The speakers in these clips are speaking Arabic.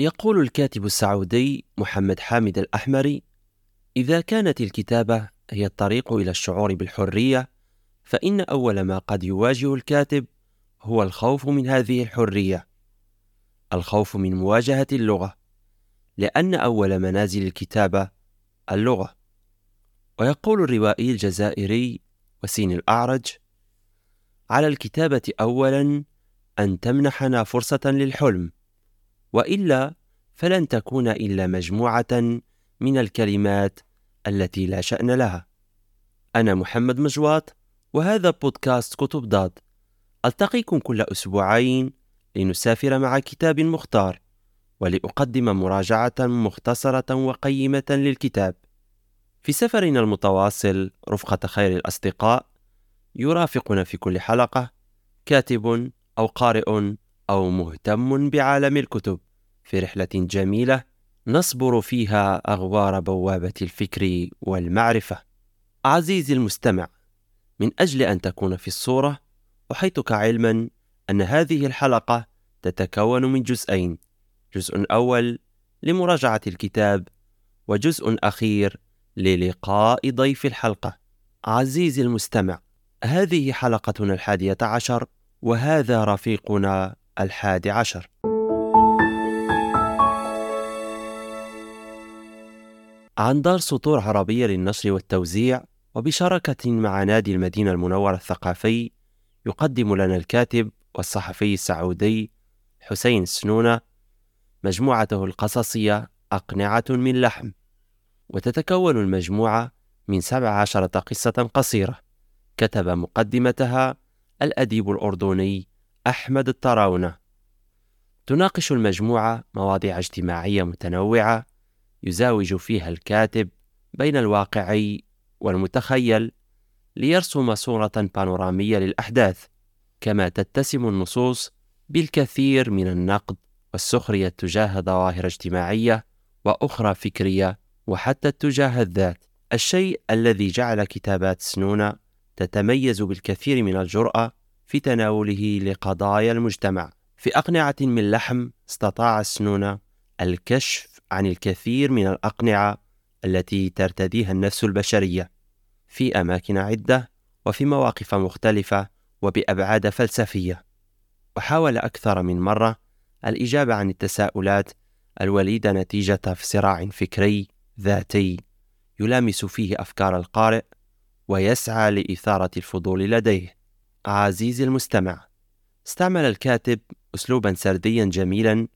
يقول الكاتب السعودي محمد حامد الأحمري: إذا كانت الكتابة هي الطريق إلى الشعور بالحرية، فإن أول ما قد يواجه الكاتب هو الخوف من هذه الحرية، الخوف من مواجهة اللغة، لأن أول منازل الكتابة اللغة. ويقول الروائي الجزائري وسين الأعرج: على الكتابة أولاً أن تمنحنا فرصة للحلم. وإلا فلن تكون إلا مجموعة من الكلمات التي لا شأن لها. أنا محمد مجواط وهذا بودكاست كتب ضاد. ألتقيكم كل أسبوعين لنسافر مع كتاب مختار ولأقدم مراجعة مختصرة وقيمة للكتاب. في سفرنا المتواصل رفقة خير الأصدقاء يرافقنا في كل حلقة كاتب أو قارئ أو مهتم بعالم الكتب في رحلة جميلة نصبر فيها أغوار بوابة الفكر والمعرفة. عزيزي المستمع، من أجل أن تكون في الصورة، أحيطك علما أن هذه الحلقة تتكون من جزئين، جزء أول لمراجعة الكتاب، وجزء أخير للقاء ضيف الحلقة. عزيزي المستمع، هذه حلقتنا الحادية عشر، وهذا رفيقنا الحادي عشر. عن دار سطور عربية للنشر والتوزيع وبشراكة مع نادي المدينة المنورة الثقافي يقدم لنا الكاتب والصحفي السعودي حسين سنونة مجموعته القصصية أقنعة من لحم. وتتكون المجموعة من سبع عشرة قصة قصيرة كتب مقدمتها الأديب الأردني أحمد الطراونة. تناقش المجموعة مواضيع اجتماعية متنوعة يزاوج فيها الكاتب بين الواقعي والمتخيل ليرسم صورة بانورامية للأحداث كما تتسم النصوص بالكثير من النقد والسخرية تجاه ظواهر اجتماعية وأخرى فكرية وحتى تجاه الذات. الشيء الذي جعل كتابات سنونة تتميز بالكثير من الجرأة في تناوله لقضايا المجتمع. في أقنعة من لحم استطاع السنونة الكشف عن الكثير من الأقنعة التي ترتديها النفس البشرية في أماكن عدة وفي مواقف مختلفة وبأبعاد فلسفية. وحاول أكثر من مرة الإجابة عن التساؤلات الوليدة نتيجة صراع فكري ذاتي يلامس فيه أفكار القارئ ويسعى لإثارة الفضول لديه. عزيزي المستمع استعمل الكاتب أسلوبا سرديا جميلا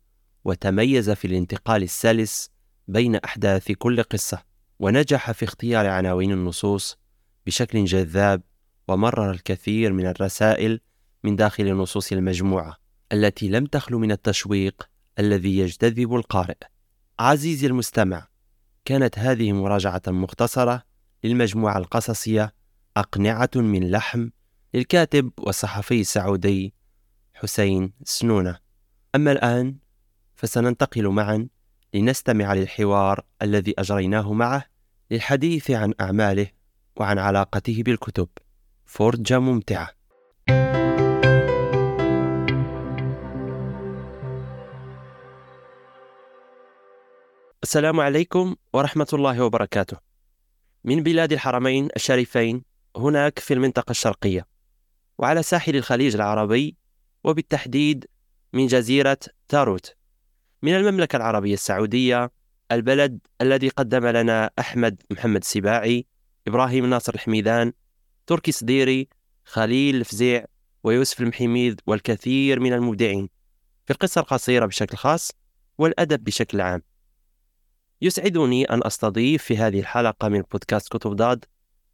وتميز في الانتقال السلس بين أحداث كل قصة ونجح في اختيار عناوين النصوص بشكل جذاب ومرر الكثير من الرسائل من داخل نصوص المجموعة التي لم تخلو من التشويق الذي يجتذب القارئ. عزيزي المستمع كانت هذه مراجعة مختصرة للمجموعة القصصية أقنعة من لحم للكاتب والصحفي السعودي حسين سنونة. أما الآن فسننتقل معا لنستمع للحوار الذي أجريناه معه للحديث عن أعماله وعن علاقته بالكتب. فرجة ممتعة. السلام عليكم ورحمة الله وبركاته. من بلاد الحرمين الشريفين هناك في المنطقة الشرقية. وعلى ساحل الخليج العربي وبالتحديد من جزيرة تاروت. من المملكة العربية السعودية البلد الذي قدم لنا أحمد محمد سباعي إبراهيم ناصر الحميدان تركي صديري خليل الفزيع ويوسف المحيميد والكثير من المبدعين في القصة القصيرة بشكل خاص والأدب بشكل عام. يسعدني أن أستضيف في هذه الحلقة من بودكاست كتب ضاد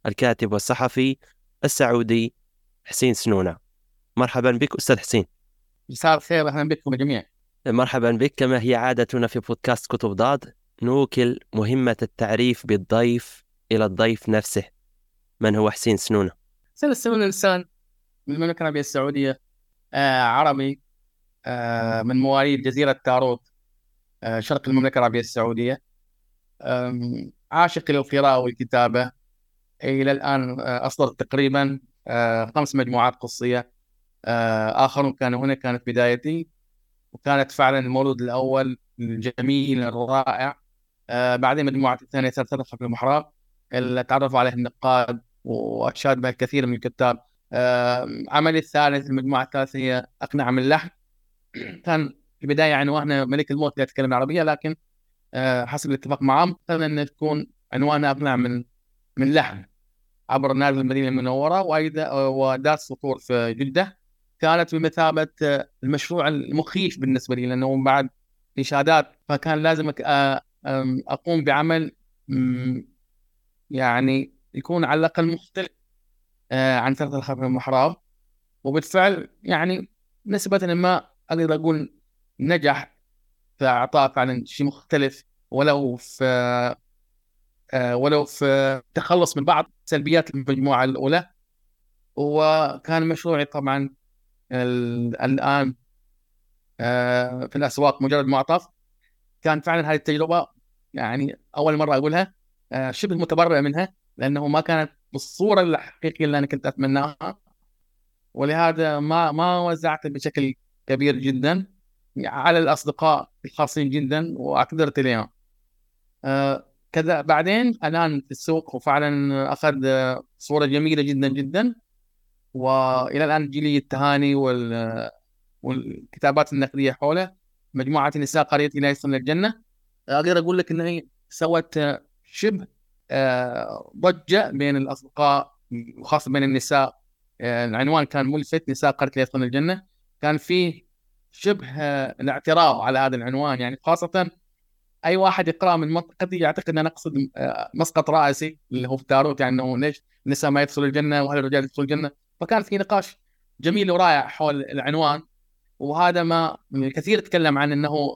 الكاتب والصحفي السعودي حسين سنونة. مرحبا بك أستاذ حسين. مساء الخير أهلا بكم جميعا. مرحبا بك. كما هي عادتنا في بودكاست كتب ضاد نوكل مهمة التعريف بالضيف إلى الضيف نفسه. من هو حسين سنونة؟ حسين سنونة إنسان من المملكة العربية السعودية آه عربي آه من مواليد جزيرة تاروت آه شرق المملكة العربية السعودية. عاشق للقراءة والكتابة. إلى الآن آه، أصدر تقريبا آه، خمس مجموعات قصية. آه، آخرون كانوا هنا كانت بدايتي. وكانت فعلا المولود الأول الجميل الرائع. آه بعدين مجموعة الثانية تدخل في المحراب اللي تعرفوا عليه النقاد واشاد بها الكثير من الكتاب. آه عملي الثالث المجموعة الثالثة هي أقنعة من اللحن كان في البداية عنوانه ملك الموت لا يتكلم العربية لكن آه حسب الاتفاق معهم اخترنا أن تكون عنوانها اقنع من من لحن عبر نادي المدينة المنورة وأيضا ودار سطور في جدة. كانت بمثابه المشروع المخيف بالنسبة لي لأنه بعد اشادات فكان لازم أقوم بعمل يعني يكون على الأقل مختلف عن ثلاثة الخبر المحراب. وبالفعل يعني نسبة ما أقدر أقول نجح في إعطاء فعلا شيء مختلف ولو في ولو في التخلص من بعض سلبيات المجموعة الأولى. وكان مشروعي طبعا الآن آه، في الأسواق مجرد معطف. كان فعلا هذه التجربة يعني أول مرة أقولها آه، شبه متبرع منها لأنه ما كانت بالصورة الحقيقية اللي أنا كنت أتمناها. ولهذا ما ما وزعته بشكل كبير جدا على الأصدقاء الخاصين جدا وأقدرت إليهم. آه، كذا. بعدين الان في السوق وفعلا أخذ صورة جميلة جدا جدا. وإلى الآن تجي التهاني وال والكتابات النقدية حوله. مجموعة نساء قريتي لا يصلن الجنة. أقدر أقول لك ان هي سوت شبه آه، ضجة بين الأصدقاء وخاصة بين النساء. آه، العنوان كان ملفت نساء قريتي لا يصلن الجنة. كان فيه شبه آه، الاعتراض على هذا العنوان. يعني خاصة أي واحد يقرأ من منطقتي يعتقد أن أنا أقصد آه، مسقط رأسي اللي هو في تاروت يعني إنه ليش النساء ما يدخلوا الجنة وهل الرجال يدخلوا الجنة. فكان في نقاش جميل ورائع حول العنوان وهذا ما كثير تكلم عن إنه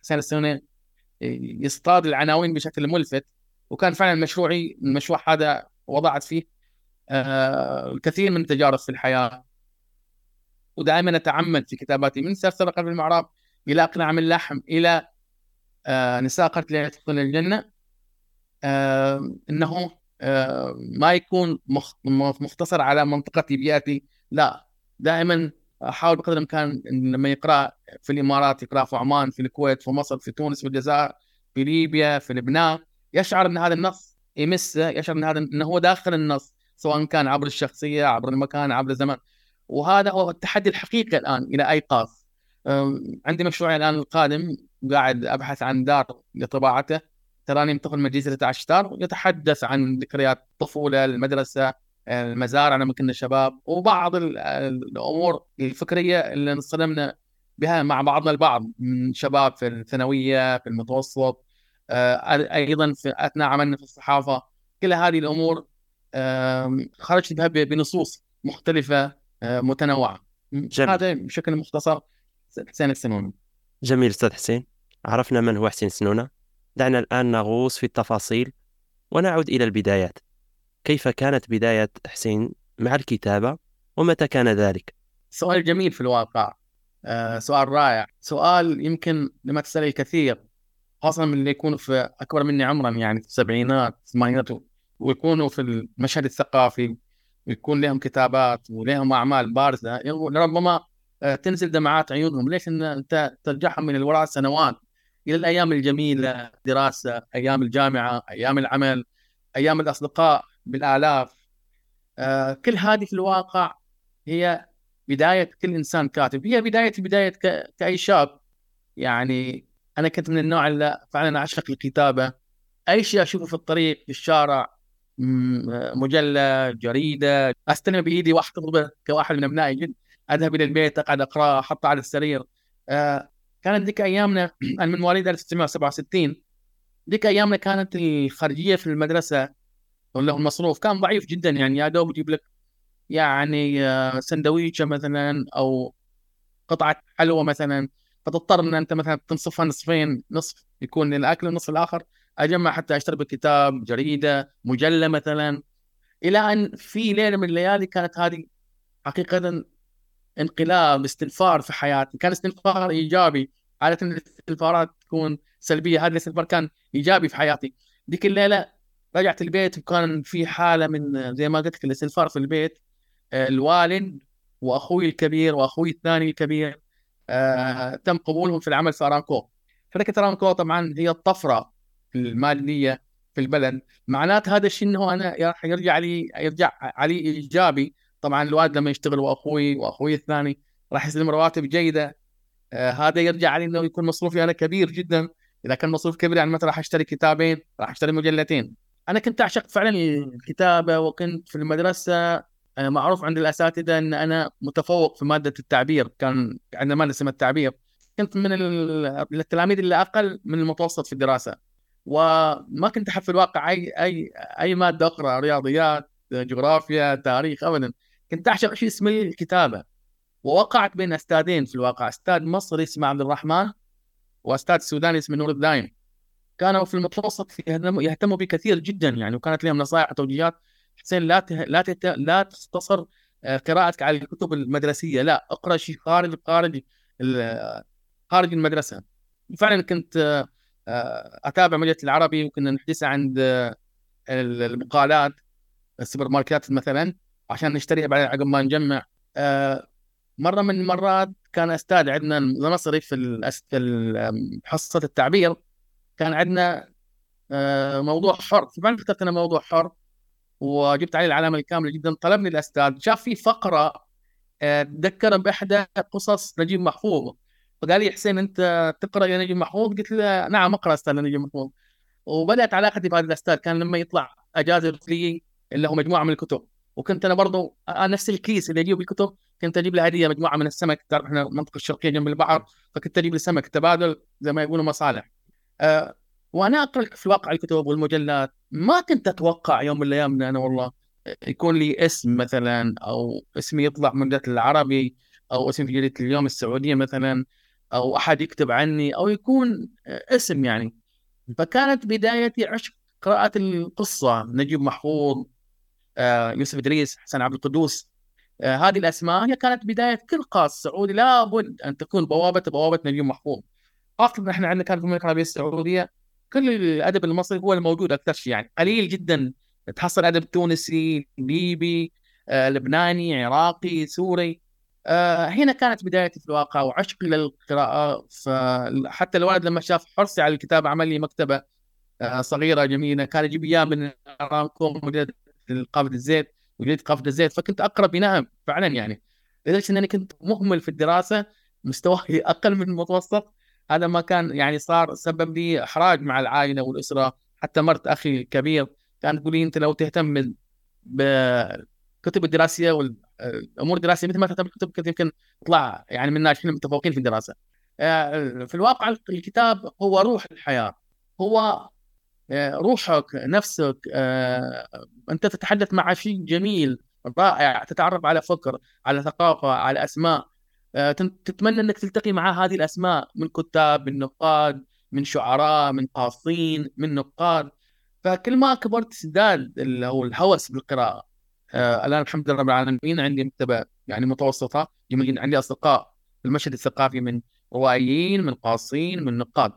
حسين السنوني يصطاد العناوين بشكل ملفت. وكان فعلا مشروعي المشروع هذا وضعت فيه آه، الكثير من التجارب في الحياة. ودائما أتعمد في كتاباتي من سلسله قلب المعراب إلى اقنع من اللحم إلى نساء قتلى يدخلن الجنة. آه، أنه آه، ما يكون مختصر على منطقتي بيئتي لا دائما احاول بقدر الإمكان لما يقرأ في الإمارات يقرأ في عمان في الكويت في مصر في تونس في الجزائر في ليبيا في لبنان يشعر إن هذا النص يمسه يشعر إن هذا انه هو داخل النص سواء كان عبر الشخصية عبر المكان عبر الزمن. وهذا هو التحدي الحقيقي الآن إلى أي قاف عندي مشروعي الآن القادم قاعد أبحث عن دار لطباعته. تراني طفل من جزيرة عشتار يتحدث عن ذكريات الطفوله المدرسة المزارع لما كنا شباب وبعض الأمور الفكرية اللي انصدمنا بها مع بعضنا البعض من شباب في الثانوية في المتوسط آه، أيضا في أثناء عملنا في الصحافة. كل هذه الأمور خرجت بها بنصوص مختلفة آه، متنوعة. جميل. هذا بشكل مختصر حسين السنوني جميل أستاذ حسين. عرفنا من هو حسين سنونة. دعنا الآن نغوص في التفاصيل ونعود إلى البدايات. كيف كانت بداية حسين مع الكتابة ومتى كان ذلك؟ سؤال جميل في الواقع. آه سؤال رائع. سؤال يمكن لما تسأله الكثير خاصة من اللي يكونوا في أكبر مني عمرا يعني في السبعينات الثمانينات ويكونوا في المشهد الثقافي ويكون لهم كتابات ولهم أعمال بارزة ربما آه، تنزل دمعات عيونهم. ليش إن أنت ترجعهم من الوراء سنوات؟ إلى الأيام الجميلة دراسة أيام الجامعة أيام العمل أيام الأصدقاء بالآلاف. آه، كل هذه في الواقع هي بداية كل إنسان كاتب. هي بداية بداية كأي شاب. يعني أنا كنت من النوع اللي فعلا أعشق الكتابة. أي شيء أشوفه في الطريق في الشارع مجلة جريدة أستلم بإيدي وأحتفظ كواحد من أبنائي. أذهب إلى البيت أقعد أقرأ أحطه على السرير. آه كانت ذيك أيامنا أنا من مواليد 1967 ذيك أيامنا كانت الخارجية في المدرسة ولا المصروف. كان ضعيف جدا يعني يا دوب يجيب لك يعني آه سندويشة مثلا أو قطعة حلوة مثلا. فتضطر إن أنت مثلا تنصفها نصفين نصف يكون للأكل والنصف الآخر. أجمع حتى أشتري بكتاب جريدة مجلة مثلا. إلى أن في ليلة من الليالي كانت هذه حقيقه انقلاب استنفار في حياتي كان استنفار إيجابي عادة الاستنفارات تكون سلبية. هذا الاستنفار كان إيجابي في حياتي. ذيك الليلة رجعت البيت وكان في حالة من زي ما قلت لك الاستنفار في البيت. الوالد وأخوي الكبير وأخوي الثاني الكبير آه تم قبولهم في العمل في ارامكو شركه ارامكو طبعا هي الطفرة المالية في البلد. معنات هذا الشيء إنه أنا راح يرجع لي يرجع علي إيجابي. طبعا الوالد لما يشتغل وأخوي وأخوي الثاني راح يستلم رواتب جيدة. آه هذا يرجع علي إنه يكون مصروفي أنا كبير جدا. إذا كان مصروف كبير يعني مثلا راح أشتري كتابين راح أشتري مجلتين. أنا كنت أعشق فعلا الكتابة وكنت في المدرسة. آه، معروف عند الأساتذة إن أنا متفوق في مادة التعبير. كان عندنا مادة اسمها التعبير. كنت من التلاميذ اللي أقل من المتوسط في الدراسة. وما كنت أحب في الواقع أي أي أي مادة أخرى رياضيات جغرافيا تاريخ ابدا. كنت أعشق شيء اسمه الكتابة. ووقعت بين أستاذين في الواقع. أستاذ مصري اسمه عبد الرحمن وأستاذ سوداني اسمه نور الدايم. كانوا في المتوسط يهتموا بي كثير جدا يعني وكانت لهم نصائح وتوجيهات. حسين لا ته... لا تت... لا تقتصر آه، قراءتك على الكتب المدرسية. لا اقرأ شيء خارج خارج خارج المدرسة. فعلا كنت آه، أتابع مجلة العربي وكنا نحجزها عند المقالات السوبر ماركات مثلا. عشان نشتريها بعدين عقب ما نجمع. آه، مرة من المرات كان أستاذ عندنا المصري في في حصه التعبير كان عندنا آه، موضوع حر. فما اخترت أنا موضوع حر وجبت عليه العلامة الكاملة جدا. طلبني الأستاذ شاف في فقرة آه، تذكر بإحدى قصص نجيب محفوظ. فقال لي حسين أنت تقرأ يا نجيب محفوظ؟ قلت له نعم أقرأ أستاذ نجيب محفوظ. وبدأت علاقتي بهذا الأستاذ. كان لما يطلع أجازة لي اللي هو مجموعة من الكتب. وكنت أنا برضو نفس الكيس اللي أجيب الكتب كنت أجيب هديه مجموعة من السمك تعرف إحنا المنطقة الشرقية جنب البحر فكنت أجيب له سمك تبادل زي ما يقولوا مصالح. أه وأنا أقرأ في الواقع الكتب والمجلات ما كنت أتوقع يوم من الأيام إن أنا والله يكون لي اسم مثلا أو اسمي يطلع من مجله العربي أو اسم في جريدة اليوم السعودية مثلا أو أحد يكتب عني أو يكون اسم يعني. فكانت بدايتي عشق قراءة القصة نجيب محفوظ يوسف إدريس حسن عبد القدوس. آه، هذه الأسماء هي كانت بداية كل قاص سعودي. لابد أن تكون بوابه بوابة نجيب محفوظ. خاصه إحنا عندنا كان في المملكة العربية السعودية كل الأدب المصري هو الموجود أكثر شيء يعني قليل جدا. تحصل أدب تونسي ليبي آه، لبناني عراقي سوري. آه، هنا كانت بدايتي في الواقع وعشقي للقراءة. فحتى الولد لما شاف حرصي على الكتاب عمل لي مكتبة آه، صغيرة جميلة كان يجيب إياه من أرامكو مجلد قافة الزيت وجديد قافة الزيت فكنت أقرأ بناء فعلا يعني. لدرجة أنني كنت مهمل في الدراسة مستواي أقل من المتوسط. هذا ما كان يعني صار سبب لي إحراج مع العائلة والأسرة. حتى مرت أخي الكبير كانت تقول لي أنت لو تهتم بالكتب الدراسية والأمور الدراسية مثل ما تهتم بالكتب كنت يمكن تطلع يعني من الناجحين المتفوقين في الدراسة. آه، في الواقع الكتاب هو روح الحياة. هو روحك نفسك آه، أنت تتحدث مع شيء جميل رائع تتعرف على فكر على ثقافة على أسماء آه، تتمنى أنك تلتقي مع هذه الأسماء من كتاب من نقاد من شعراء من قاصين من نقاد. فكل ما كبرت ازداد الهوس بالقراءة الآن الحمد لله رب العالمين عندي مكتبة يعني متوسطة عندي أصدقاء في المشهد الثقافي من روائيين من قاصين من نقاد.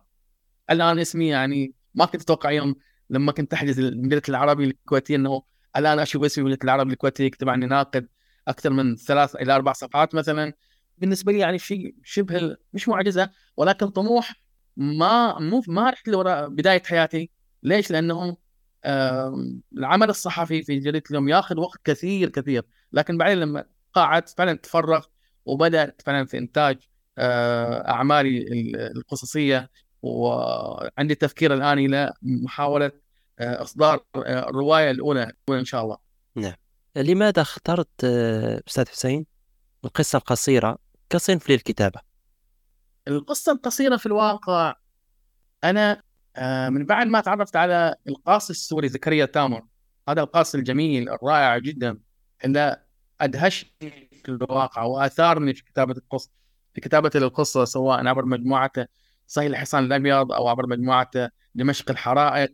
الآن اسمي يعني ما كنت أتوقع يوم لما كنت أحجز مجله العربي الكويتية إنه الآن أشوف أسمي مجله العربي الكويتية يكتب عني ناقد أكثر من ثلاث إلى أربع صفحات مثلا. بالنسبة لي يعني شيء شبه مش معجزة ولكن طموح ما مو ما رحت لوراء بداية حياتي. ليش؟ لأنه العمل الصحفي في جريدة اليوم ياخذ وقت كثير كثير. لكن بعدين لما قعدت فعلا تفرغ وبدأت فعلا في إنتاج آه، أعمالي القصصية وعندي تفكير الآن إلى محاولة آه، إصدار آه، الرواية الأولى إن شاء الله. نعم. لماذا اخترت آه، أستاذ حسين القصة القصيرة كصنف للكتابة؟ القصة القصيرة في الواقع أنا من بعد ما تعرفت على القاص السوري زكريا تامر هذا القاص الجميل الرائع جدا اللي أدهشني في الواقع وآثارني في كتابة القصة في كتابة القصة سواء عبر مجموعته صهيل الحصان الأبيض أو عبر مجموعه دمشق الحرائق.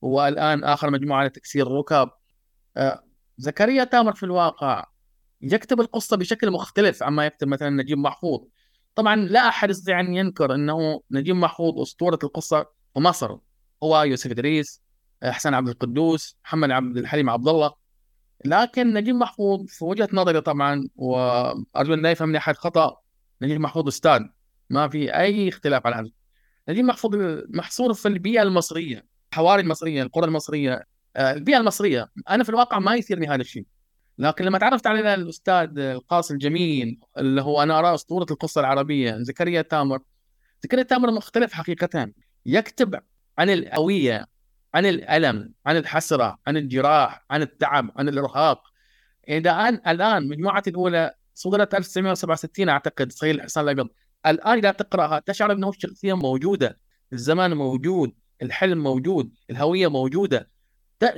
والآن آخر مجموعة لتكسير الركب. آه، زكريا تامر في الواقع. يكتب القصة بشكل مختلف عما يكتب مثلا نجيب محفوظ. طبعا لا أحد يستطيع أن ينكر إنه نجيب محفوظ أسطورة القصة في مصر. هو يوسف إدريس حسن عبد القدوس محمد عبد الحليم عبد الله. لكن نجيب محفوظ في وجهة نظري طبعا وأرجو أن لا يفهمني أحد خطأ نجيب محفوظ أستاذ. ما في أي اختلاف على هذا. نجيب محفوظ محصور في البيئة المصرية الحواري المصرية القرى المصرية آه، البيئة المصرية. أنا في الواقع ما يثيرني هذا الشيء. لكن لما تعرفت على الأستاذ القاص الجميل اللي هو أنا ارى أسطورة القصة العربية زكريا تامر. زكريا تامر مختلف حقيقه يكتب عن الهويه عن الألم عن الحسرة عن الجراح عن التعب عن الإرهاق. إذا الآن مجموعه الأولى صدرت 1967 أعتقد صهيل الحصان الأبيض. الآن إذا تقرأها تشعر انه الشخصية موجودة الزمان موجود الحلم موجود الهوية موجودة.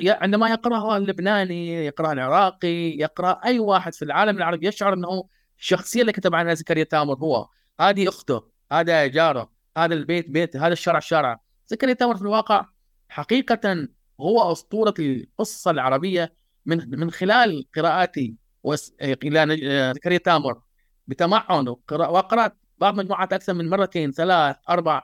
عندما يقرأها اللبناني يقرأها العراقي يقرأ أي واحد في العالم العربي يشعر أنه الشخصية اللي كتب عنها زكريا تامر هو هذه أخته هذا جاره هذا البيت بيت هذا الشارع شارع. زكريا تامر في الواقع حقيقة هو أسطورة القصة العربية من من خلال قراءاتي إلى زكريا تامر بتمعن وقرأت بعض مجموعات أكثر من مرتين ثلاث أربع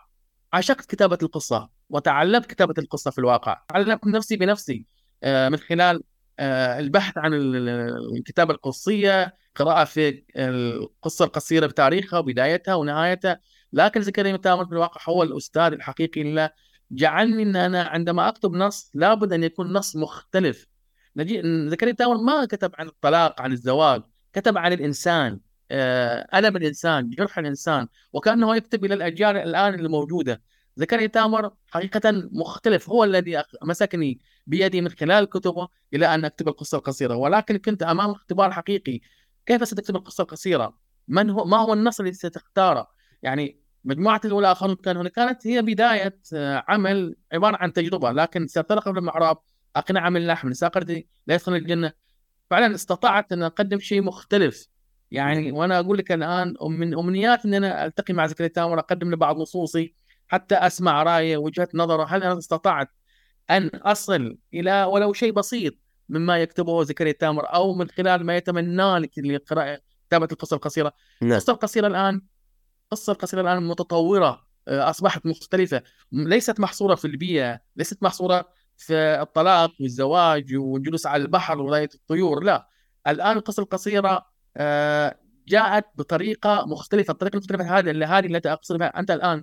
عشقت كتابة القصة وتعلمت كتابة القصة في الواقع. علمت نفسي بنفسي آه، من خلال آه، البحث عن الكتابه القصية قراءة في القصة القصيرة بتاريخها وبدايتها ونهايتها. لكن زكريا تامر في الواقع هو الأستاذ الحقيقي اللي جعلني إن أنا عندما أكتب نص لابد أن يكون نص مختلف. زكريا تامر ما كتب عن الطلاق عن الزواج كتب عن الإنسان. آه، ألم الإنسان جرح الإنسان وكأنه يكتب إلى الأجيال الآن الموجودة. زكريا تامر حقيقة مختلف هو الذي مسكني بيدي من خلال كتبه إلى أن أكتب القصة القصيرة. ولكن كنت أمام اختبار حقيقي. كيف ستكتب القصة القصيرة؟ من هو ما هو النص الذي ستختاره؟ يعني مجموعة الأولى آخرون كان هنا كانت هي بداية آه، عمل عبارة عن تجربة. لكن سأنطلق من المعراب أقنع من اللحم ساقرتي لا يدخل الجنة. فعلا استطعت أن أقدم شيء مختلف. يعني وأنا أقول لك الآن من امنيات إن أنا ألتقي مع زكريا تامر أقدم له بعض نصوصي حتى أسمع رايه وجهة نظره. هل أنا استطعت أن أصل إلى ولو شيء بسيط مما يكتبه زكريا تامر أو من خلال ما يتمناه لقراءه كتابه القصة القصيرة؟ نعم. القصة القصيرة الان القصة القصيرة الآن متطورة آه، أصبحت مختلفة. ليست محصورة في البيئة ليست محصورة في الطلاق والزواج والجلوس على البحر ورؤيه الطيور لا. الآن القصة القصيرة جاءت بطريقة مختلفة الطريقة المختلفة هذه اللي هذه التي أقصد بها أنت الآن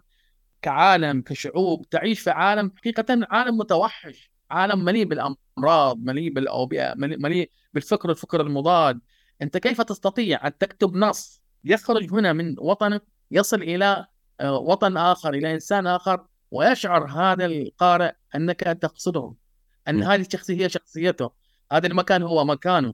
كعالم كشعوب تعيش في عالم حقيقة عالم متوحش عالم مليء بالأمراض مليء بالأوبئة مليء بالفكر الفكر المضاد. أنت كيف تستطيع أن تكتب نص يخرج هنا من وطنك يصل إلى آه، وطن آخر إلى إنسان آخر ويشعر هذا القارئ أنك تقصده أن هذه الشخصية هي شخصيته هذا المكان هو مكانه.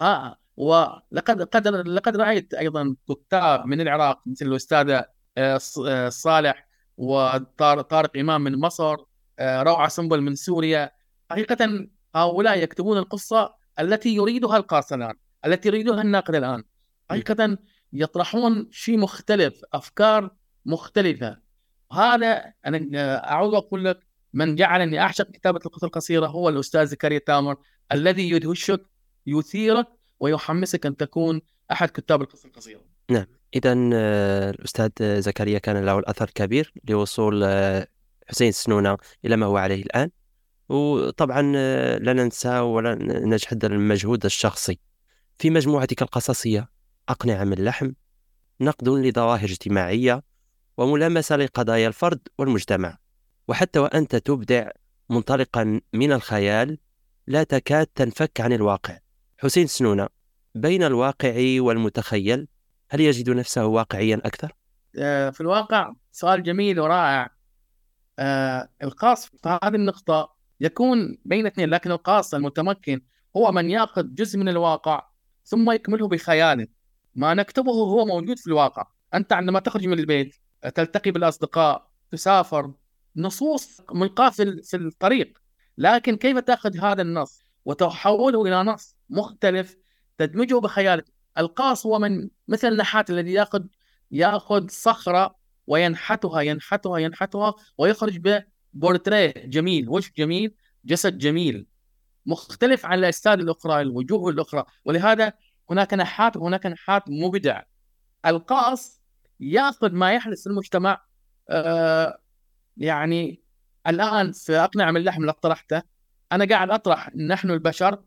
آه ولقد قد لقد رأيت أيضا كتاب من العراق مثل الاستاذه آه، آه، صالح وطارق إمام من مصر آه، روعة سنبل من سوريا. حقيقة هؤلاء يكتبون القصة التي يريدها القاص الان التي يريدها الناقد الآن. حقيقة يطرحون شيء مختلف أفكار مختلفة. هذا أنا أعود أقول لك من جعلني أعشق كتابة القصة القصيرة هو الأستاذ زكريا تامر الذي يدهشك يثيرك ويحمسك أن تكون أحد كتاب القصة القصيرة. نعم، اذا آه، الأستاذ زكريا كان له الأثر كبير لوصول آه، حسين سنونه إلى ما هو عليه الآن. وطبعا آه، لا ننسى ولا نجحد المجهود الشخصي في مجموعتك القصصية اقنع من لحم نقد لظواهر اجتماعية وملامسة لقضايا الفرد والمجتمع وحتى وأنت تبدع منطلقا من الخيال لا تكاد تنفك عن الواقع حسين سنونة بين الواقع والمتخيل هل يجد نفسه واقعيا أكثر؟ آه، في الواقع سؤال جميل ورائع. آه، القاص في هذه النقطة يكون بين اثنين لكن القاص المتمكن هو من يأخذ جزء من الواقع ثم يكمله بخياله. ما نكتبه هو موجود في الواقع. أنت عندما تخرج من البيت تلتقي بالأصدقاء تسافر نصوص ملقاة في الطريق. لكن كيف تأخذ هذا النص وتحوله إلى نص؟ مختلف تدمجه بخيالك القاص هو من مثل النحات الذي ياخذ يأخذ صخرة وينحتها ينحتها ينحتها ويخرج ببورتريه جميل وجه جميل جسد جميل. مختلف عن الأجساد الأخرى الوجوه الأخرى. ولهذا هناك نحات وهناك نحات مبدع. القاص يأخذ ما يحدث في المجتمع. آه يعني الآن في اقنع من اللحم اللي طرحته أنا قاعد أطرح نحن البشر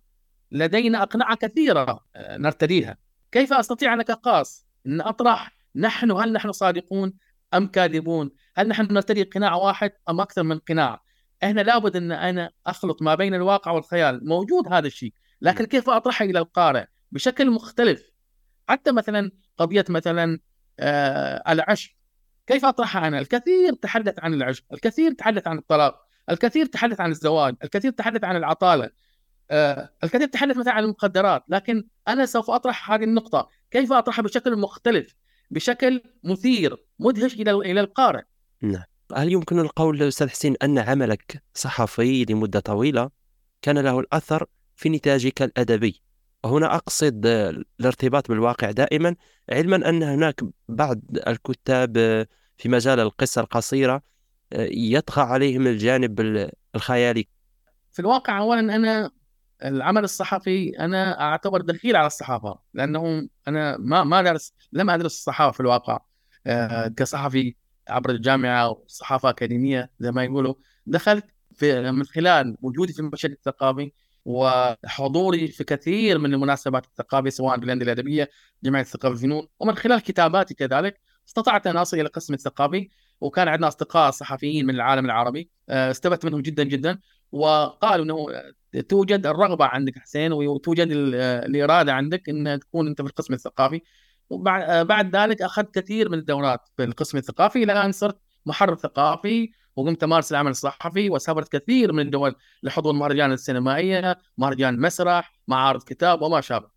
لدينا أقنعة كثيرة آه، نرتديها كيف أستطيع أنا كقاص إن أطرح نحن هل نحن صادقون أم كاذبون؟ هل نحن نرتدي قناع واحد أم أكثر من قناع؟ هنا لابد أن أنا أخلط ما بين الواقع والخيال، موجود هذا الشيء، لكن كيف أطرحه إلى القارئ بشكل مختلف؟ حتى مثلا قضية مثلا آه العشق كيف أطرحها أنا؟ الكثير تحدث عن العشق، الكثير تحدث عن الطلاق، الكثير تحدث عن الزواج، الكثير تحدث عن العطالة، آه الكثير تحدث مثلا عن المخدرات، لكن أنا سوف أطرح هذه النقطة، كيف أطرحها بشكل مختلف؟ بشكل مثير مدهش إلى إلى القارئ. نعم. هل يمكن القول أستاذ حسين أن عملك صحفي لمدة طويلة كان له الأثر في نتاجك الأدبي؟ وهنا أقصد الارتباط بالواقع دائما علما أن هناك بعض الكتاب في مجال القصة القصيرة يطغى عليهم الجانب الخيالي. في الواقع اولا أنا العمل الصحفي أنا أعتبر دخيل على الصحافة لأنه أنا ما ما درس لم أدرس الصحافة في الواقع آه، كصحفي عبر الجامعة وصحافه أكاديمية زي ما يقولوا. دخلت في من خلال وجودي في المشهد الثقافي وحضوري في كثير من المناسبات الثقافية سواء في الأندية الأدبية جمعية الثقافة والفنون ومن خلال كتاباتي كذلك استطعت أن أصل إلى القسم الثقافي. وكان عندنا أصدقاء صحفيين من العالم العربي آه، استفدت منهم جدا جدا. وقالوا إنه توجد الرغبة عندك حسين وتوجد الإرادة عندك إن تكون أنت في القسم الثقافي. وبعد بعد ذلك أخذت كثير من الدورات في القسم الثقافي. إلى ان صرت محرر ثقافي وقمت أمارس العمل الصحفي وسافرت كثير من الدول لحضور المهرجان السينمائية، مهرجان مسرح، معارض كتاب وما شابه.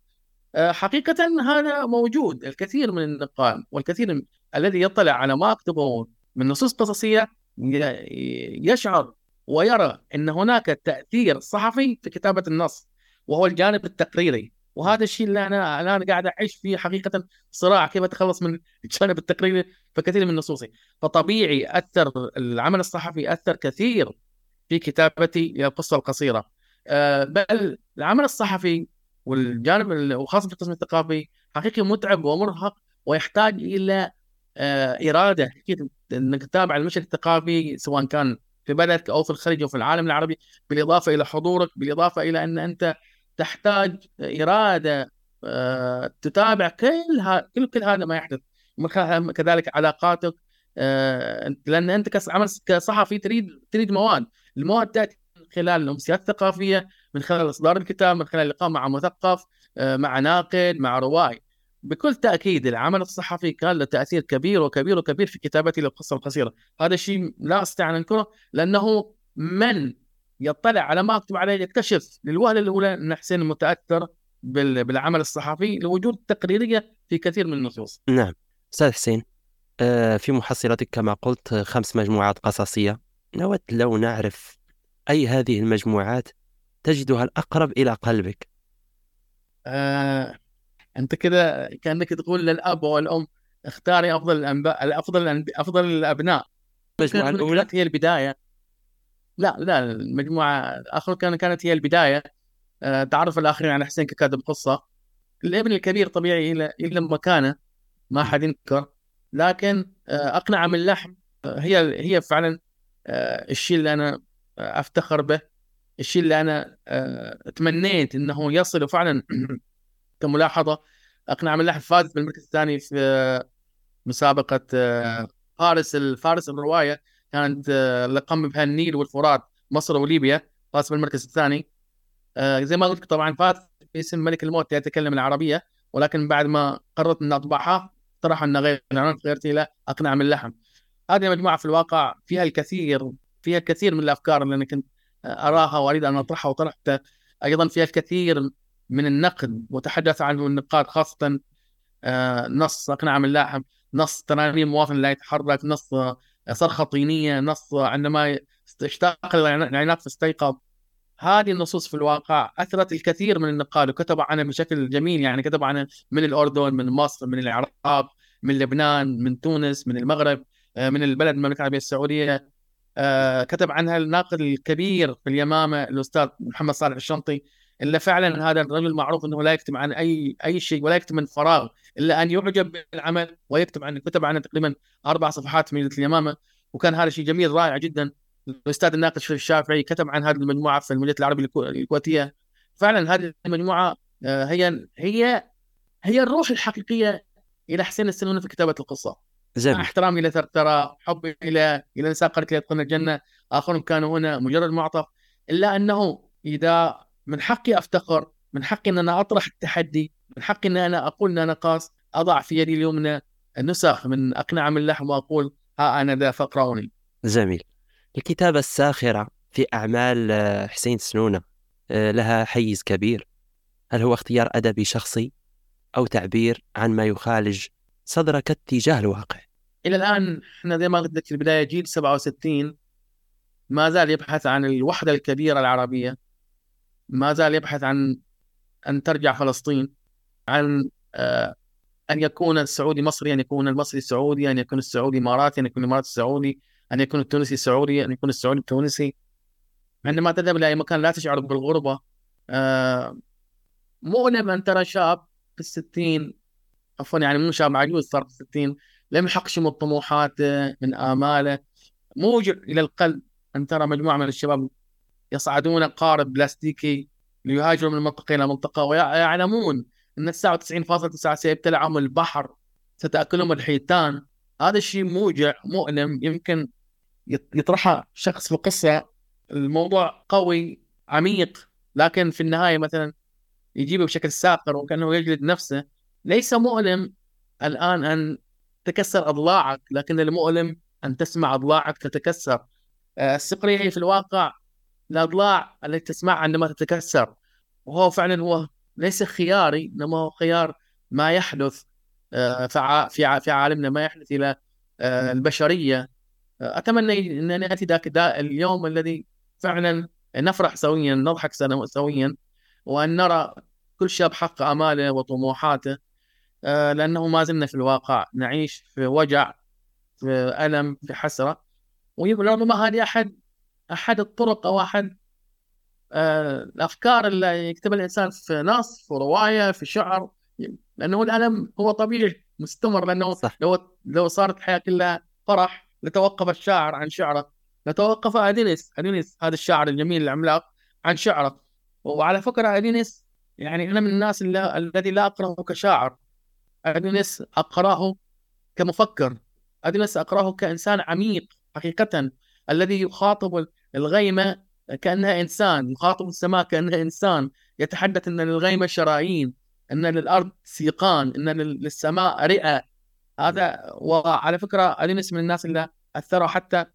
آه، حقيقة هذا موجود الكثير من النقال والكثير الذي يطلع على ما اكتبه من نصوص قصصية يشعر ويرى إن هناك تأثير صحفي في كتابة النص وهو الجانب التقريري. وهذا الشيء اللي أنا الآن قاعد أعيش فيه حقيقة صراع كيف أتخلص من الجانب التقريري في كثير من نصوصي. فطبيعي اثر العمل الصحفي اثر كثير في كتابتي للقصه القصيرة. آه، بل العمل الصحفي والجانب وخاصة في القسم الثقافي حقيقي متعب ومرهق ويحتاج إلى آه، إرادة أكيد انك تتابع المشهد الثقافي سواء كان في بلدك أو في الخليج أو في العالم العربي بالإضافة إلى حضورك بالإضافة إلى أن أنت تحتاج إرادة آه، تتابع كل ها كل كل هذا ما يحدث. كذلك علاقاتك آه، لأن أنت كعمل كصحفي تريد تريد مواد. المواد تأتي من خلال الامسيات الثقافية من خلال إصدار الكتاب من خلال اللقاء مع مثقف آه، مع ناقد مع روائي. بكل تأكيد العمل الصحفي كان له تأثير كبير وكبير وكبير في كتابتي للقصة القصيرة، هذا الشيء لا أستطيع أن أنكره لأنه من يطلع على ما أكتب عليه يكتشف للوهلة الأولى أن حسين متأثر بالعمل الصحفي لوجود تقريرية في كثير من النصوص. نعم، أستاذ حسين آه، في محصلتك كما قلت خمس مجموعات قصصية، نود لو نعرف أي هذه المجموعات تجدها الأقرب إلى قلبك. آه انت كذا كأنك تقول للأب والأم اختاري أفضل الأنباء أفضل أفضل الأبناء. المجموعه الأولى؟ هي البداية. لا لا المجموعة الآخر كان كانت هي البداية. آه، تعرف الآخرين على حسين ككاتب قصه الابن الكبير طبيعي إلى إلى مكانه ما حد ينكر. لكن آه، اقنع من اللحم آه، هي هي فعلا الشيء اللي أنا أفتخر به. الشيء اللي أنا تمنيت إنه يصل فعلا كملاحظة أقنع من اللحم فاز بالمركز الثاني في مسابقة فارس الفارس الرواية. كانت اللي قام بها النيل والفرات مصر وليبيا. فاز بالمركز الثاني. آه، زي ما قلت طبعا فاز باسم ملك الموت يتكلم العربية. ولكن بعد ما قررت ان اطبعها صراحة ان غير غيرت إلى أقنع من اللحم هذه المجموعه في الواقع فيها الكثير فيها الكثير من الأفكار اللي أنا كنت أراها وأريد أن أطرحها وطرحتها. أيضا فيها الكثير من النقد وتحدث عنه النقاد خاصة آه، نص اقنع من لاحم نص ترانيم مواطن لا يتحرك نص صرخة طينية نص عندما اشتاق العناق فاستيقظ هذه النصوص في الواقع أثرت الكثير من النقاد وكتبوا عنها بشكل جميل يعني كتبوا عنها من الأردن من مصر من العراق من لبنان من تونس من المغرب آه، من البلد المملكة العربية السعودية. آه، كتب عنها الناقد الكبير في اليمامة الأستاذ محمد صالح الشنطي إلا فعلا هذا الرجل معروف إنه لا يكتب عن اي أي شيء ولا يكتب من فراغ إلا أن يعجب بالعمل ويكتب عن كتب عنه تقريبا أربع صفحات من اليمامة. وكان هذا شيء جميل رائع جدا. الأستاذ الناقد الشافعي كتب عن هذه المجموعة في المجله العربي الكويتية. فعلا هذه المجموعة آه، هي هي هي الروح الحقيقية إلى حسين السنوني في كتابة القصة. جميل. احترامي إلى ثرثره حبي إلى إلى نساء يدخلن الجنة آخرهم كانوا هنا مجرد معطف. إلا أنه إذا من حقي افتخر من حقي إن أنا أطرح التحدي من حقي إن أنا أقول إن أنا قاص أضع في يدي اليمنى نسخ من اقنعه من اللحم وأقول ها أنا ذا فاقرؤوني جميل. الكتابة الساخرة في أعمال آه، حسين سنونة آه، لها حيز كبير. هل هو اختيار أدبي شخصي أو تعبير عن ما يخالج صدرك اتجاه الواقع؟ إلى الآن إحنا زي ما قلت لك في البداية جيل 67 ما زال يبحث عن الوحدة الكبيرة العربية. ما زال يبحث عن أن ترجع فلسطين عن آه، أن يكون السعودي مصري أن يكون المصري سعودي أن يكون السعودي إماراتي أن يكون الاماراتي سعودي أن يكون التونسي سعودي أن يكون السعودي تونسي عندما تذهب إلى أي مكان لا تشعر بالغربة. آه، مؤلم أن ترى شاب في الستين عفوا يعني مو شاب عجوز صار في الستين لم يحقق من طموحاته من آماله. موجع إلى القلب أن ترى مجموعة من الشباب يصعدون قارب بلاستيكي ليهاجروا من منطقة إلى منطقة ويعلمون أن 99.9 سيبتلعهم البحر ستأكلهم الحيتان. هذا الشيء موجع مؤلم يمكن يطرحها شخص في قصة الموضوع قوي عميق لكن في النهاية مثلا يجيبه بشكل ساخر وكأنه يجلد نفسه. ليس مؤلم الآن أن تكسر أضلاعك لكن المؤلم أن تسمع أضلاعك تتكسر. آه، السقرية في الواقع الأضلاع التي تسمعها عندما تتكسر. وهو فعلا هو ليس خياري إنما هو خيار ما يحدث آه، في في عالمنا ما يحدث إلى آه، البشرية. أتمنى أن أتي ذاك اليوم الذي فعلا نفرح سويا نضحك سويا وأن نرى كل شاب حقق آماله وطموحاته. آه، لأنه ما زلنا في الواقع نعيش في وجع في ألم في حسرة. وربما هذه أحد أحد الطرق أو أحد آه، الأفكار اللي يكتبها الإنسان في نص في رواية في شعر لأنه الألم هو طبيعي مستمر لأنه صح. لو لو صارت الحياة كلها فرح لتوقف الشاعر عن شعره. لتوقف أدينيس أدينيس هذا الشاعر الجميل العملاق عن شعره. وعلى فكرة أدينيس يعني أنا من الناس اللي الذي لا أقرأه كشاعر. أدونيس أقرأه كمفكر. أدونيس أقرأه كإنسان عميق حقيقة الذي يخاطب الغيمة كأنها إنسان يخاطب السماء كأنها إنسان. يتحدث أن للغيمة شرايين أن للأرض سيقان أن للسماء رئة. هذا وعلى فكرة أدونيس من الناس اللي أثروا حتى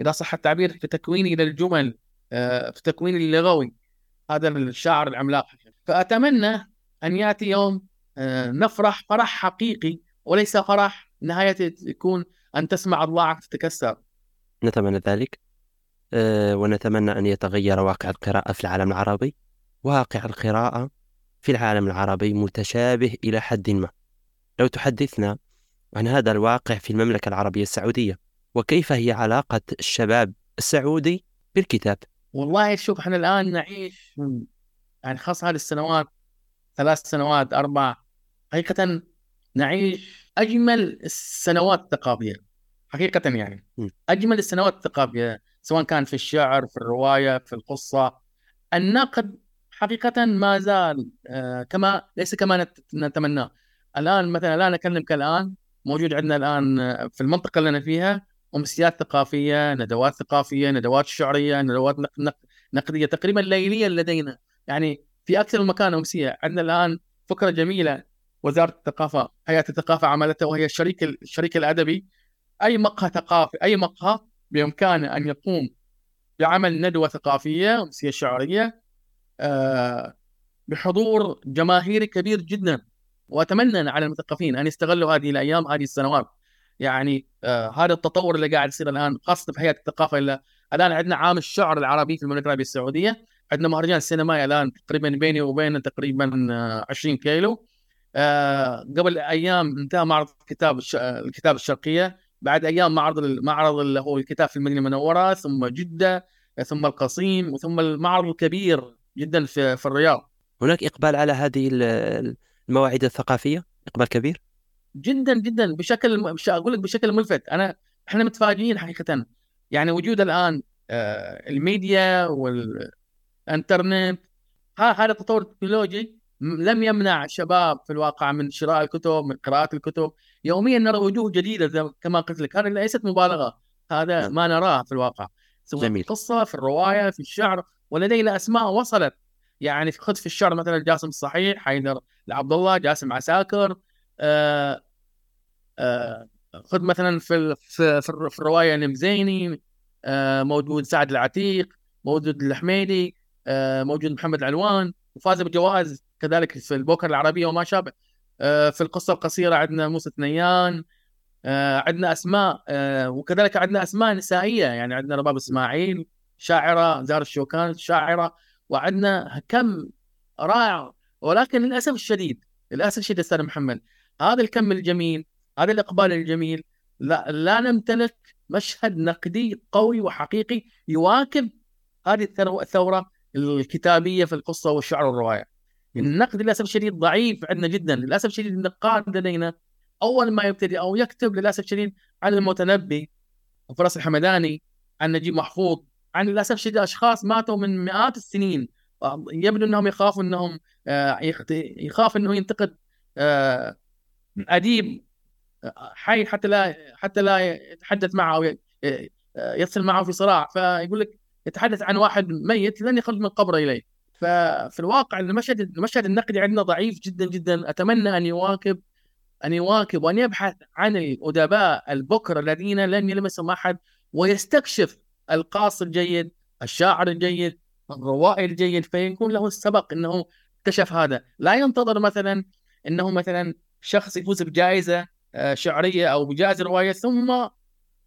إذا صح التعبير في تكويني للجمل آه، في تكويني اللغوي. هذا الشاعر العملاق. فأتمنى أن يأتي يوم آه، نفرح فرح حقيقي وليس فرح نهايته يكون أن تسمع أضلاعك تتكسر. نتمنى ذلك. ونتمنى أن يتغير واقع القراءة في العالم العربي. واقع القراءة في العالم العربي متشابه إلى حد ما. لو تحدثنا عن هذا الواقع في المملكة العربية السعودية وكيف هي علاقة الشباب السعودي بالكتاب؟ والله شوف إحنا الآن نعيش يعني خاصة هذه السنوات ثلاث سنوات أربع حقيقة نعيش أجمل السنوات الثقافية. حقيقة يعني. أجمل السنوات الثقافية. سواء كان في الشعر في الرواية في القصة. النقد حقيقة ما زال آه، كما ليس كما نتمناه. الآن مثلا الآن أكلمك الآن. موجود عندنا الآن آه، في المنطقة اللي أنا فيها أمسيات ثقافية ندوات ثقافية ندوات شعرية ندوات نقدية تقريبا ليليا لدينا. يعني في أكثر من مكان أمسية. عندنا الآن فكرة جميلة. وزارة الثقافة هيئة الثقافة عملتها وهي الشريك الشريك الأدبي. أي مقهى ثقافي أي مقهى بإمكانه أن يقوم بعمل ندوة ثقافية امسيه شعريه آه، بحضور جماهيري كبير جدا. وأتمنى على المثقفين أن يستغلوا هذه الأيام هذه السنوات. يعني آه هذا التطور اللي قاعد يصير الآن خاصة في هيئة الثقافة الآن عندنا عام الشعر العربي في المملكة العربية السعودية. عندنا مهرجان سينمائي الآن تقريبا بيني وبينه تقريبا 20 آه، كيلو. قبل أيام انتهى معرض الكتاب الكتاب الشرقية. بعد أيام معرض معرض اللي هو الكتاب في المدينة المنورة ثم جدة ثم القصيم وثم المعرض الكبير جدا في, في الرياض. هناك إقبال على هذه المواعيد الثقافية؟ إقبال كبير؟ جدا جدا بشكل أقول لك بشكل ملفت. أنا إحنا متفاجئين حقيقه. يعني وجود الآن آه، الميديا والانترنت هذا التطور التكنولوجي لم يمنع الشباب في الواقع من شراء الكتب من قراءة الكتب. يوميا نرى وجوه جديدة كما قلت لك. هذه ليست مبالغة. هذا نعم. ما نراه في الواقع. سواء جميل. في القصة في الرواية في الشعر. ولدينا أسماء وصلت. يعني خذ في الشعر مثلا جاسم الصحيح حيدر العبد الله جاسم عساكر. آه آه خذ مثلا في في, في الرواية نمزيني آه موجود سعد العتيق موجود الحميدي. آه موجود محمد علوان وفاز بجوائز كذلك في البوكر العربيه وما شابه. آه في القصة القصيرة عندنا موسى ثنيان آه عندنا أسماء آه وكذلك عندنا أسماء نسائية. يعني عندنا رباب إسماعيل شاعرة زهر الشوكان شاعرة وعندنا كم رائع. ولكن للأسف الشديد للأسف الشديد أستاذ محمد هذا الكم الجميل هذا الإقبال الجميل لا, لا نمتلك مشهد نقدي قوي وحقيقي يواكب هذه الثورة الكتابية في القصة والشعر والروايه. النقد للأسف الشديد ضعيف عندنا جدا، للأسف الشديد النقاد لدينا أول ما يبتدي أو يكتب للأسف الشديد عن المتنبي وفرس الحمداني عن نجيب محفوظ عن للأسف الشديد أشخاص ماتوا من مئات السنين. يبدو إنهم يخافوا إنهم آه، يخاف إنه ينتقد آه، أديب حي حتى لا حتى لا يتحدث معه أو يصل معه في صراع. فيقول لك يتحدث عن واحد ميت لن يخرج من قبره إليه. ففي الواقع المشهد المشهد النقدي عندنا ضعيف جدا جدا. أتمنى أن يواكب أن يواكب وأن يبحث عن الأدباء البكر الذين لم يلمسهم أحد ويستكشف القاص الجيد الشاعر الجيد الروائي الجيد فيكون له السبق إنه اكتشف هذا. لا ينتظر مثلا إنه مثلا شخص يفوز بجائزة آه، شعرية أو بجائزة رواية ثم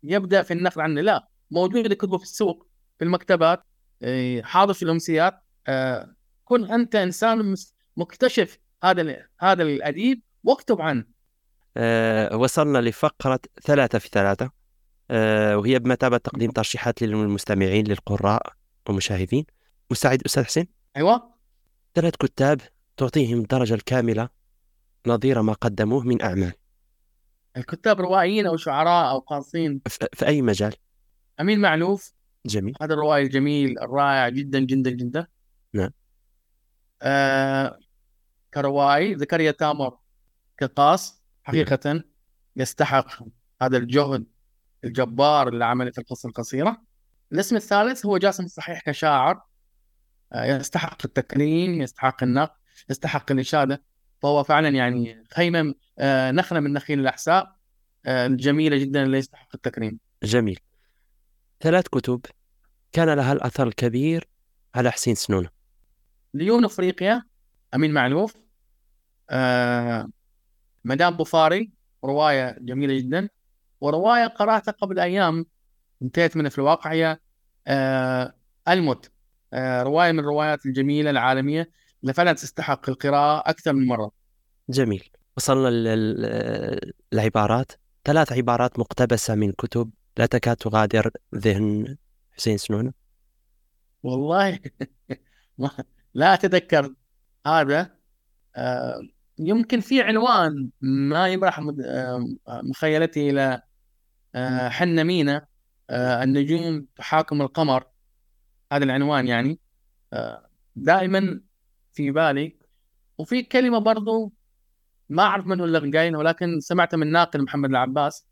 يبدأ في النقد عنه. لا موجود كتبه في السوق في المكتبات آه، حاضر في الأمسيات. كن أنت إنسان مكتشف هذا هذا الأديب واكتب عنه. أه وصلنا لفقرة ثلاثة في ثلاثة. أه وهي بمثابة تقديم ترشيحات للمستمعين للقراء والمشاهدين. مستعد أستاذ حسين؟ أيوة. ثلاث كتاب تعطيهم الدرجة الكاملة نظير ما قدموه من أعمال. الكتاب روائيين أو شعراء أو قاصين. في أي مجال؟ أمين معلوف. جميل. هذا الروائي الجميل الرائع جدا جدا جدا. نعم. آه كروائي زكريا تامر كقاص حقيقة يستحق هذا الجهد الجبار اللي عمله في القصة القصيرة. الاسم الثالث هو جاسم الصحيح كشاعر. آه، يستحق التكريم يستحق النقد يستحق الإشادة فهو فعلا يعني خيمة آه، نخلة من نخيل الأحساء آه، الجميلة جدا اللي يستحق التكريم. جميل. ثلاث كتب. كان لها الأثر الكبير على حسين سنونة. ليون أفريقيا أمين معلوف. آه مدام بوفاري رواية جميلة جدا. ورواية قرأتها قبل أيام انتهيت منها في الواقع هي آه الموت. آه رواية من الروايات الجميلة العالمية اللي فعلا تستحق القراءة أكثر من مرة. جميل. وصلنا للعبارات. ثلاث عبارات مقتبسة من كتب لا تكاد تغادر ذهن حسين سنون والله. لا أتذكر هذا آه يمكن في عنوان ما يبرح آه، مخيلتي إلى آه، حنة مينا آه، النجوم تحاكم القمر. هذا العنوان يعني. دائما في بالي. وفي كلمة برضو ما أعرف من هو اللي قايلها ولكن سمعتها من ناقل محمد العباس.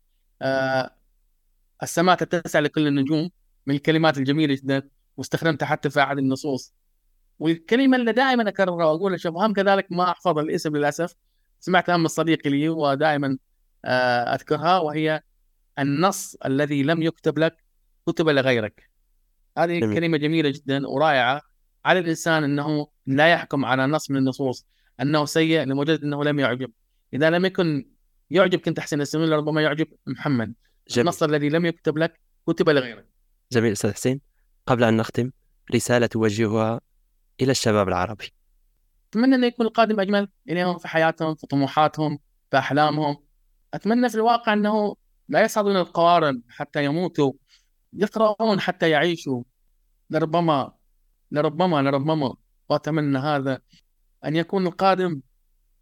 السماء تتسع لكل النجوم من الكلمات الجميلة جدا واستخدمتها حتى في أحد النصوص. والكلمة اللي دائما أكررها وأقول هم كذلك ما أحفظ الاسم للأسف. سمعتها من صديقي لي ودائما آه أذكرها وهي النص الذي لم يكتب لك كتب لغيرك. هذه كلمة جميلة جدا ورائعة على الإنسان أنه لا يحكم على نص من النصوص إنه سيء لمجرد إنه لم يعجب. إذا لم يكن يعجبك أنت حسين السنون ربما يعجب محمد. جميل. النص الذي لم يكتب لك كتب لغيرك. جميل أستاذ حسين. قبل أن نختم رسالة توجهها إلى الشباب العربي. أتمنى أن يكون القادم أجمل إليهم في حياتهم في طموحاتهم في أحلامهم. أتمنى في الواقع أنه لا يصعدون القوارب حتى يموتوا يقرؤون حتى يعيشوا. لربما لربما لربما وأتمنى هذا أن يكون القادم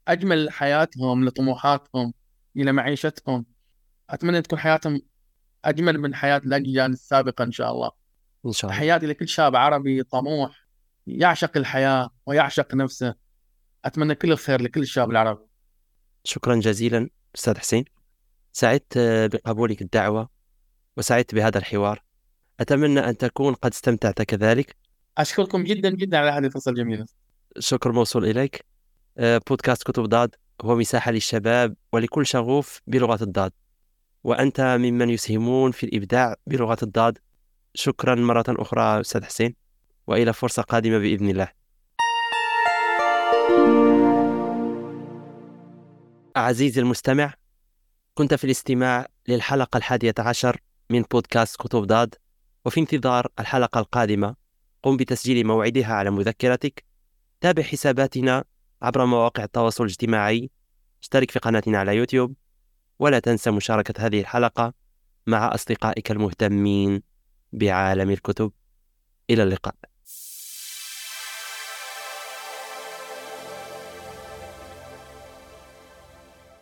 أجمل لحياتهم لطموحاتهم إلى معيشتهم. أتمنى تكون حياتهم أجمل من حياة الأجيال السابقة إن شاء الله. إن شاء الله. حياتي لكل شاب عربي طموح. يعشق الحياة ويعشق نفسه. أتمنى كل الخير لكل الشباب العربي شكرا جزيلا أستاذ حسين. سعدت بقبولك الدعوة وسعدت بهذا الحوار. أتمنى أن تكون قد استمتعت كذلك. أشكركم جدا جدا على هذه الفرصة الجميلة. شكر موصول إليك. آه، بودكاست كتب ضاد هو مساحة للشباب ولكل شغوف بلغة الضاد. وأنت ممن يسهمون في الإبداع بلغة الضاد. شكرا مرة أخرى أستاذ حسين. وإلى فرصة قادمة بإذن الله. عزيزي المستمع كنت في الاستماع للحلقة الحادية عشر من بودكاست كتب ضاد وفي انتظار الحلقة القادمة. قم بتسجيل موعدها على مذكرتك. تابع حساباتنا عبر مواقع التواصل الاجتماعي. اشترك في قناتنا على يوتيوب. ولا تنسى مشاركة هذه الحلقة مع أصدقائك المهتمين بعالم الكتب. إلى اللقاء.